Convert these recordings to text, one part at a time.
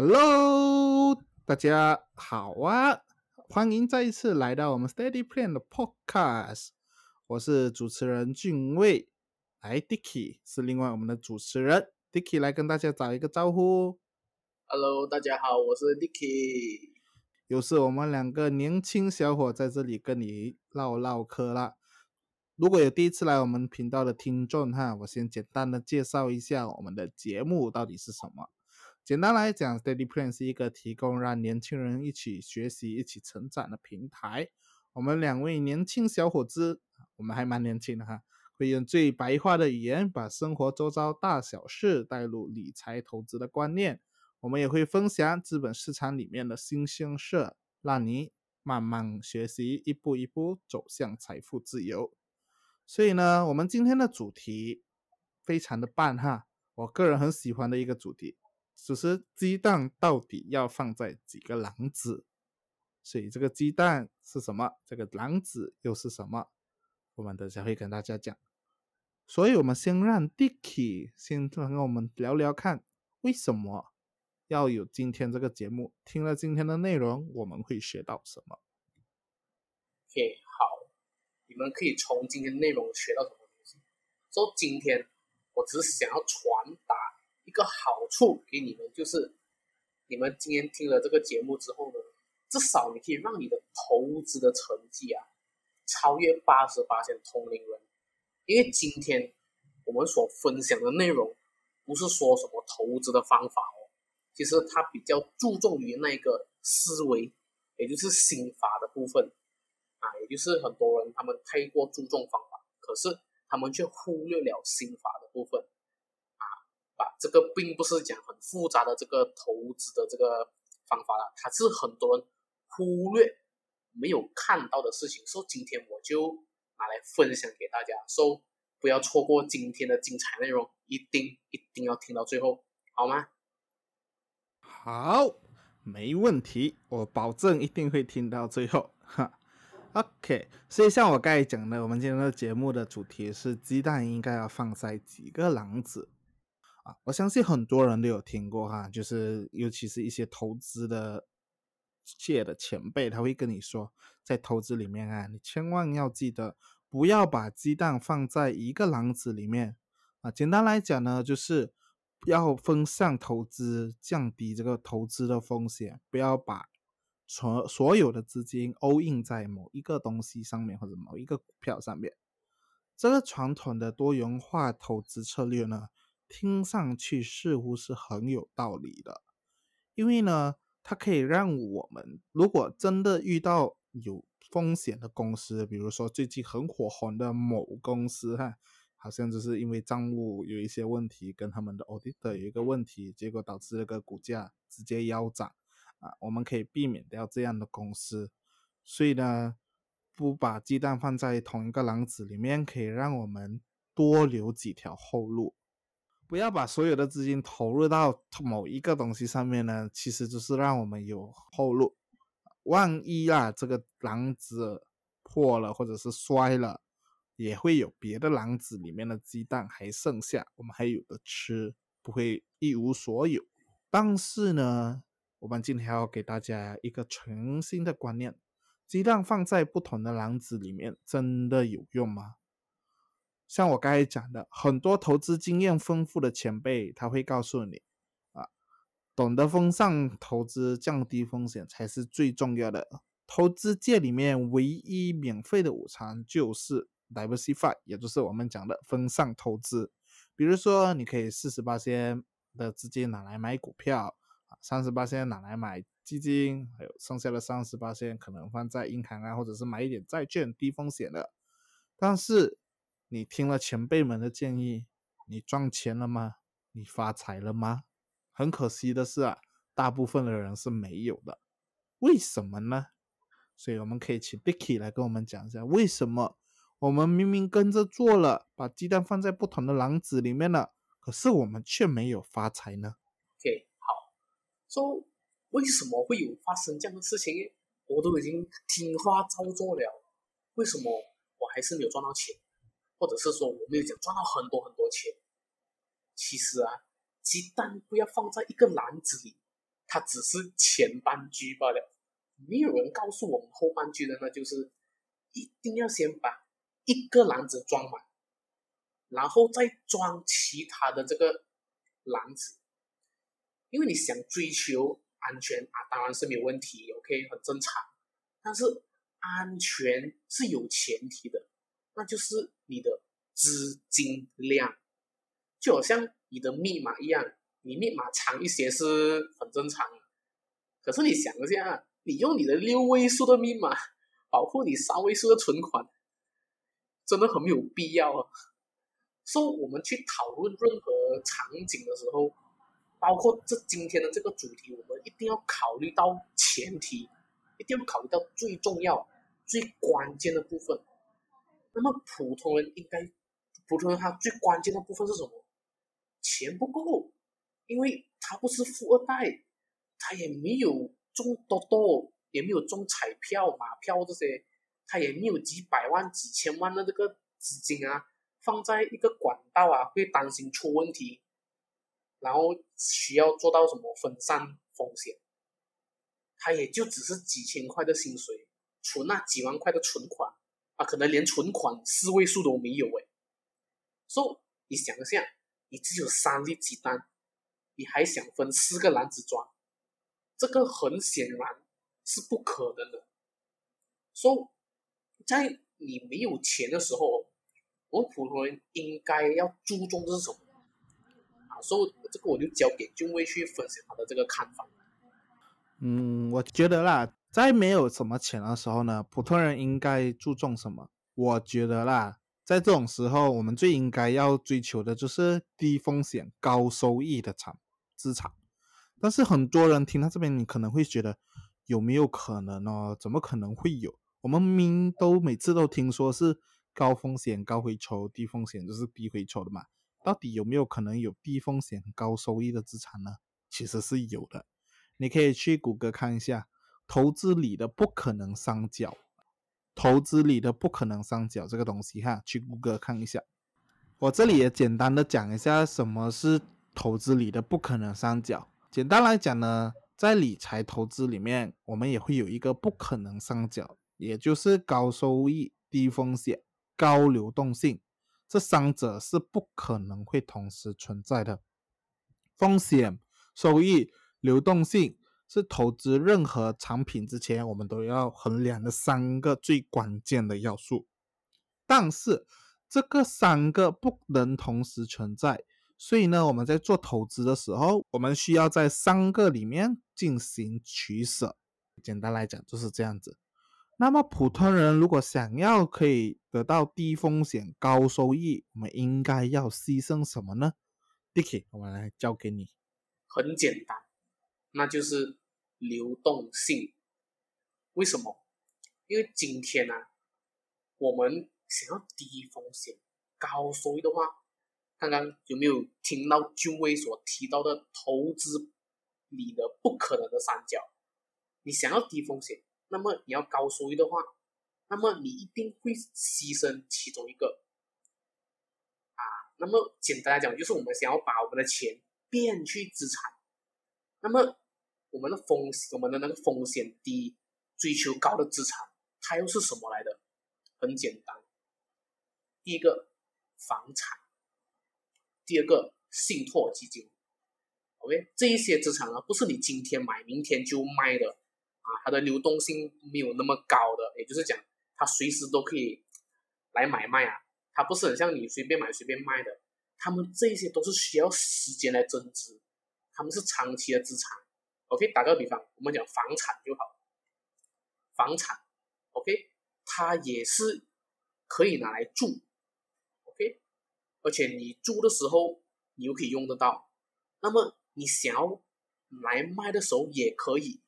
Hello，大家好啊！欢迎再一次来到我们 Steady Plan 的 Podcast。我是主持人俊卫，来 Dicky 是另外我们的主持人 Dicky 来跟大家打一个招呼。Hello，大家好，我是 Dicky。又是我们两个年轻小伙在这里跟你唠唠嗑啦。如果有第一次来我们频道的听众哈，我先简单的介绍一下我们的节目到底是什么。简单来讲，Steady Plan 是一个提供让年轻人一起学习、一起成长的平台。我们两位年轻小伙子，我们还蛮年轻的哈，会用最白话的语言把生活周遭大小事带入理财投资的观念。我们也会分享资本市场里面的新鲜事，让你慢慢学习，一步一步走向财富自由。所以呢，我们今天的主题非常的棒哈，我个人很喜欢的一个主题，就是鸡蛋到底要放在几个篮子？所以这个鸡蛋是什么？这个篮子又是什么？我们等下会跟大家讲。所以我们先让 Dicky 先跟我们聊聊看，为什么？要有今天这个节目，听了今天的内容，我们会学到什么 OK，好，你们可以从今天内容学到什么东西？说今天我只是想要传达一个好处给你们，就是你们今天听了这个节目之后呢，至少你可以让你的投资的成绩啊超越八十八线同龄人，因为今天我们所分享的内容不是说什么投资的方法哦。其实它比较注重于那个思维，也就是心法的部分啊，也就是很多人他们太过注重方法，可是他们却忽略了心法的部分。把这个并不是讲很复杂的这个投资的这个方法了，它是很多人忽略没有看到的事情，所以今天我就拿来分享给大家，所以不要错过今天的精彩内容，一定一定要听到最后，好吗？好，没问题，我保证一定会听到最后。哈，OK。所以像我刚才讲的，我们今天的节目的主题是鸡蛋应该要放在几个篮子我相信很多人都有听过哈，就是尤其是一些投资的界的前辈，他会跟你说，在投资里面啊，你千万要记得不要把鸡蛋放在一个篮子里面啊。简单来讲呢，就是。要分散投资，降低这个投资的风险，不要把所所有的资金 all in 在某一个东西上面或者某一个股票上面。这个传统的多元化投资策略呢，听上去似乎是很有道理的，因为呢，它可以让我们如果真的遇到有风险的公司，比如说最近很火红的某公司哈。好像就是因为账务有一些问题，跟他们的 auditor 有一个问题，结果导致那个股价直接腰斩啊！我们可以避免掉这样的公司，所以呢，不把鸡蛋放在同一个篮子里面，可以让我们多留几条后路。不要把所有的资金投入到某一个东西上面呢，其实就是让我们有后路。万一啊，这个篮子破了或者是摔了。也会有别的篮子里面的鸡蛋还剩下，我们还有的吃，不会一无所有。但是呢，我们今天要给大家一个全新的观念：鸡蛋放在不同的篮子里面，真的有用吗？像我刚才讲的，很多投资经验丰富的前辈，他会告诉你，啊，懂得分散投资，降低风险才是最重要的。投资界里面唯一免费的午餐就是。diversify，也就是我们讲的分散投资。比如说，你可以四十八千的资金拿来买股票，啊，三十八千拿来买基金，还有剩下的三十八千可能放在银行啊，或者是买一点债券，低风险的。但是你听了前辈们的建议，你赚钱了吗？你发财了吗？很可惜的是啊，大部分的人是没有的。为什么呢？所以我们可以请 Dicky 来跟我们讲一下为什么。我们明明跟着做了，把鸡蛋放在不同的篮子里面了，可是我们却没有发财呢？OK，好，说为什么会有发生这样的事情？我都已经听话照做了，为什么我还是没有赚到钱？或者是说我没有讲赚到很多很多钱？其实啊，鸡蛋不要放在一个篮子里，它只是前半句罢了。没有人告诉我们后半句的，那就是一定要先把一个篮子装满，然后再装其他的这个篮子。因为你想追求安全啊，当然是没有问题，OK，很正常。但是安全是有前提的，那就是你的资金量，就好像你的密码一样，你密码长一些是很正常。可是你想一下，你用你的六位数的密码保护你三位数的存款，真的很没有必要啊。所以，我们去讨论任何场景的时候。包括这今天的这个主题，我们一定要考虑到前提，一定要考虑到最重要、最关键的部分。那么普通人应该，普通人他最关键的部分是什么？钱不够，因为他不是富二代，他也没有中多多，也没有中彩票、马票这些，他也没有几百万、几千万的这个资金啊，放在一个管道啊，会担心出问题。然后需要做到什么分散风险？他也就只是几千块的薪水，存那几万块的存款啊，可能连存款四位数都没有哎。说你想一下，你只有三粒鸡蛋，你还想分四个篮子装，这个很显然是不可能的。说在你没有钱的时候，我们普通人应该要注重的是什么？啊所以这个我就交给俊威去分享他的这个看法。嗯，我觉得啦，在没有什么钱的时候呢，普通人应该注重什么？我觉得啦，在这种时候，我们最应该要追求的就是低风险高收益的产资产。但是很多人听到这边，你可能会觉得有没有可能呢？怎么可能会有？我们明都每次都听说是高风险高回酬，低风险就是低回酬的嘛。到底有没有可能有低风险高收益的资产呢？其实是有的，你可以去谷歌看一下投资里的不可能三角，投资里的不可能三角这个东西哈，去谷歌看一下。我这里也简单的讲一下什么是投资里的不可能三角。简单来讲呢，在理财投资里面，我们也会有一个不可能三角，也就是高收益、低风险、高流动性。这三者是不可能会同时存在的。风险、收益、流动性是投资任何产品之前我们都要衡量的三个最关键的要素。但是这个三个不能同时存在，所以呢，我们在做投资的时候，我们需要在三个里面进行取舍。简单来讲就是这样子。那么普通人如果想要可以得到低风险高收益，我们应该要牺牲什么呢？Dicky，我们来交给你。很简单，那就是流动性。为什么？因为今天呢，我们想要低风险高收益的话，刚刚有没有听到君威所提到的投资里的不可能的三角？你想要低风险？那么你要高收益的话，那么你一定会牺牲其中一个啊。那么简单来讲，就是我们想要把我们的钱变去资产。那么我们的风我们的那个风险低、追求高的资产，它又是什么来的？很简单，第一个房产，第二个信托基金。OK，这一些资产呢，不是你今天买明天就卖的。啊，它的流动性没有那么高的，也就是讲，它随时都可以来买卖啊，它不是很像你随便买随便卖的，他们这些都是需要时间来增值，他们是长期的资产。OK，打个比方，我们讲房产就好，房产，OK，它也是可以拿来住，OK，而且你住的时候你又可以用得到，那么你想要来卖的时候也可以。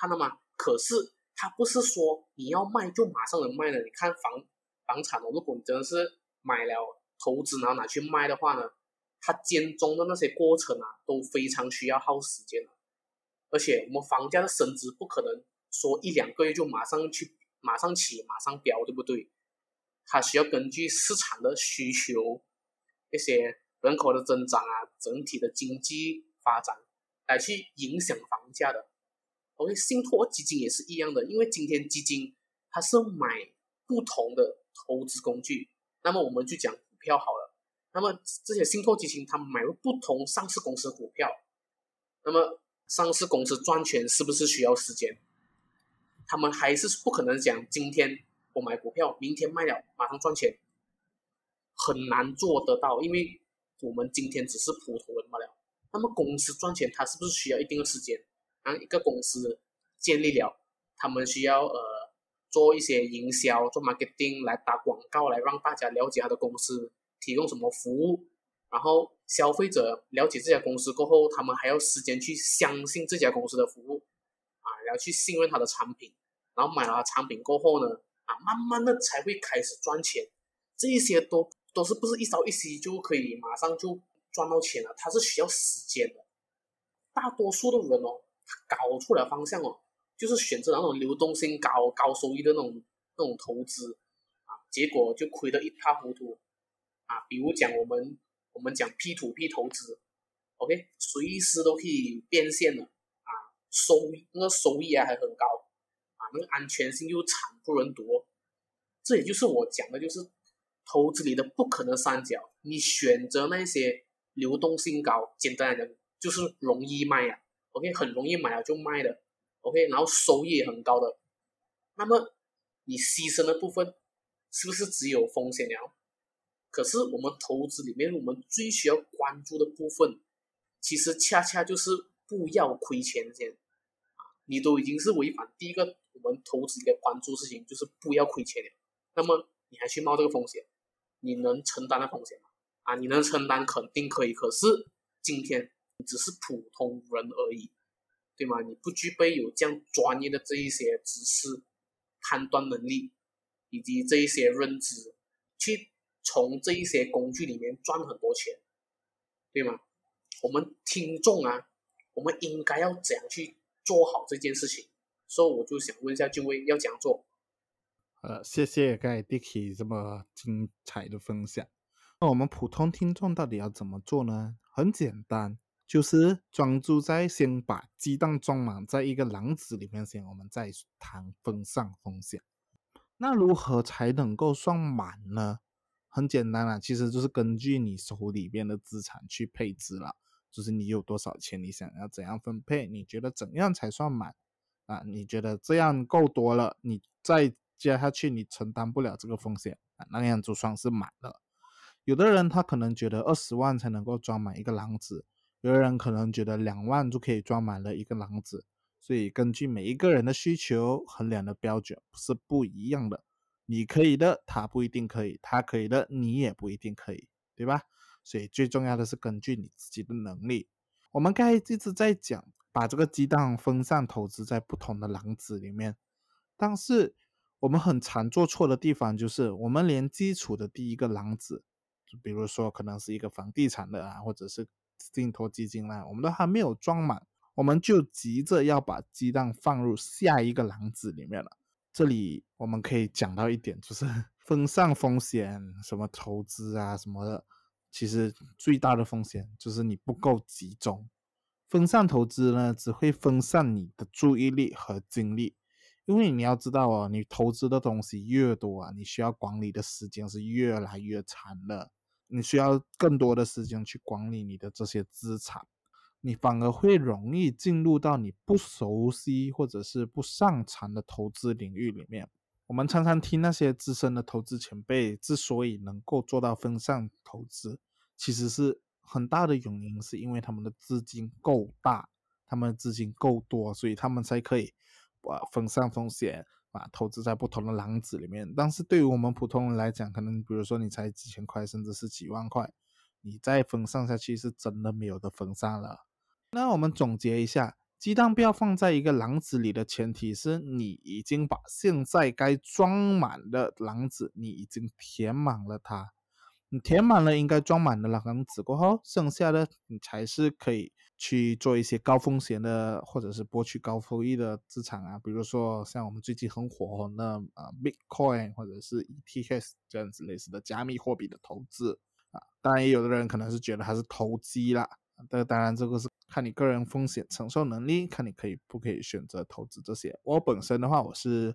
看到吗？可是它不是说你要卖就马上能卖的。你看房房产哦，如果你真的是买了投资，然后拿去卖的话呢，它间中的那些过程啊，都非常需要耗时间的而且我们房价的升值不可能说一两个月就马上去马上起马上飙，对不对？它需要根据市场的需求、一些人口的增长啊、整体的经济发展来去影响房价的。OK，信托基金也是一样的，因为今天基金它是买不同的投资工具，那么我们就讲股票好了。那么这些信托基金它买入不同上市公司股票，那么上市公司赚钱是不是需要时间？他们还是不可能讲今天我买股票，明天卖了马上赚钱，很难做得到，因为我们今天只是普通人罢了。那么公司赚钱，它是不是需要一定的时间？然后一个公司建立了，他们需要呃做一些营销，做 marketing 来打广告，来让大家了解他的公司提供什么服务。然后消费者了解这家公司过后，他们还要时间去相信这家公司的服务。啊，然后去信任他的产品，然后买了产品过后呢，啊，慢慢的才会开始赚钱。这一些都都是不是一朝一夕就可以马上就赚到钱了，它是需要时间的。大多数的人哦，搞错了方向哦，就是选择那种流动性高、高收益的那种那种投资啊，结果就亏得一塌糊涂啊。比如讲我们我们讲 P to P 投资，OK，随时都可以变现的啊。收益那个收益啊还很高啊，那个安全性又惨不忍睹，这也就是我讲的，就是投资里的不可能三角。你选择那些流动性高，简单来讲就是容易卖啊，OK，很容易买了就卖的，OK，然后收益也很高的。那么你牺牲的部分是不是只有风险了？可是我们投资里面我们最需要关注的部分，其实恰恰就是。不要亏钱先，你都已经是违反第一个我们投资一个关注事情，就是不要亏钱了。那么你还去冒这个风险，你能承担的风险吗？啊，你能承担肯定可以，可是今天你只是普通人而已，对吗？你不具备有这样专业的这一些知识、判断能力以及这一些认知，去从这一些工具里面赚很多钱，对吗？我们听众啊。我们应该要怎样去做好这件事情？所以我就想问一下，就位要怎样做？呃，谢谢刚才 Dicky 这么精彩的分享。那我们普通听众到底要怎么做呢？很简单，就是专注在先把鸡蛋装满在一个篮子里面先，我们再谈分散风险。那如何才能够算满呢？很简单啦，其实就是根据你手里边的资产去配置了。就是你有多少钱，你想要怎样分配？你觉得怎样才算满？啊，你觉得这样够多了，你再加下去，你承担不了这个风险啊，那样就算是满了。有的人他可能觉得二十万才能够装满一个篮子，有的人可能觉得两万就可以装满了一个篮子。所以根据每一个人的需求衡量的标准是不一样的。你可以的，他不一定可以；他可以的，你也不一定可以，对吧？所以最重要的是根据你自己的能力。我们刚才一直在讲，把这个鸡蛋分散投资在不同的篮子里面。但是我们很常做错的地方就是，我们连基础的第一个篮子，比如说可能是一个房地产的啊，或者是信托基金啦，我们都还没有装满，我们就急着要把鸡蛋放入下一个篮子里面了。这里我们可以讲到一点，就是 分散风险，什么投资啊什么的。其实最大的风险就是你不够集中，分散投资呢，只会分散你的注意力和精力。因为你要知道哦，你投资的东西越多啊，你需要管理的时间是越来越长的，你需要更多的时间去管理你的这些资产，你反而会容易进入到你不熟悉或者是不擅长的投资领域里面。我们常常听那些资深的投资前辈之所以能够做到分散投资，其实是很大的原因，是因为他们的资金够大，他们的资金够多，所以他们才可以啊分散风险啊投资在不同的篮子里面。但是对于我们普通人来讲，可能比如说你才几千块，甚至是几万块，你再分散下去是真的没有的分散了。那我们总结一下。鸡蛋不要放在一个篮子里的前提是你已经把现在该装满的篮子，你已经填满了它。你填满了应该装满的篮子过后，剩下的你才是可以去做一些高风险的或者是博取高收益的资产啊，比如说像我们最近很火的啊，Bitcoin 或者是 ETH 这样子类似的加密货币的投资啊。当然，也有的人可能是觉得它是投机啦。这当然这个是看你个人风险承受能力，看你可以不可以选择投资这些。我本身的话，我是。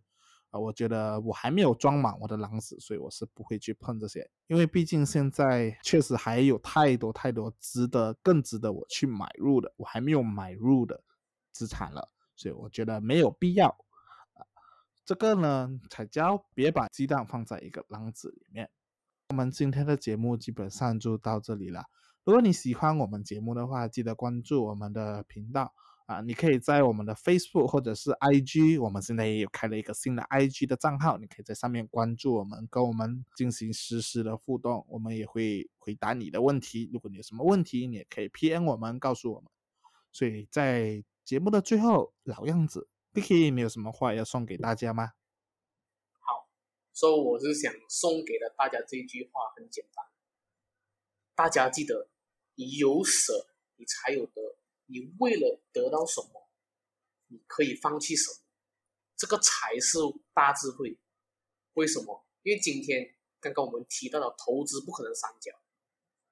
啊，我觉得我还没有装满我的篮子，所以我是不会去碰这些，因为毕竟现在确实还有太多太多值得、更值得我去买入的，我还没有买入的资产了，所以我觉得没有必要。啊，这个呢，彩椒别把鸡蛋放在一个篮子里面。我们今天的节目基本上就到这里了。如果你喜欢我们节目的话，记得关注我们的频道。啊，你可以在我们的 Facebook 或者是 IG，我们现在也有开了一个新的 IG 的账号，你可以在上面关注我们，跟我们进行实时的互动，我们也会回答你的问题。如果你有什么问题，你也可以 PM 我们，告诉我们。所以在节目的最后，老样子，Dicky，你有什么话要送给大家吗？好，所以我是想送给了大家这句话，很简单，大家记得，你有舍，你才有得。你为了得到什么，你可以放弃什么，这个才是大智慧。为什么？因为今天刚刚我们提到的投资不可能三角，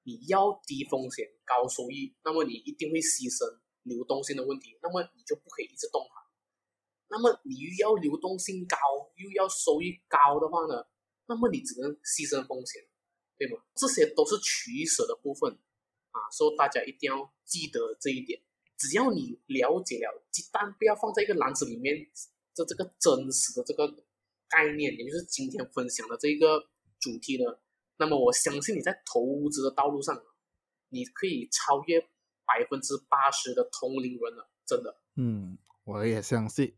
你要低风险高收益，那么你一定会牺牲流动性的问题，那么你就不可以一直动它。那么你又要流动性高，又要收益高的话呢？那么你只能牺牲风险，对吗？这些都是取舍的部分啊，所以大家一定要记得这一点。只要你了解了鸡蛋不要放在一个篮子里面的这个真实的这个概念，也就是今天分享的这个主题呢，那么我相信你在投资的道路上，你可以超越百分之八十的同龄人了，真的。嗯，我也相信。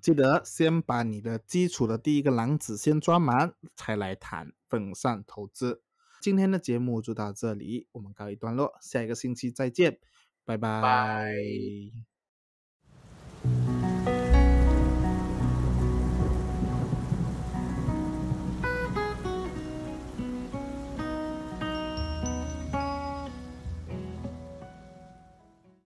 记得先把你的基础的第一个篮子先装满，才来谈分散投资。今天的节目就到这里，我们告一段落，下一个星期再见。拜拜。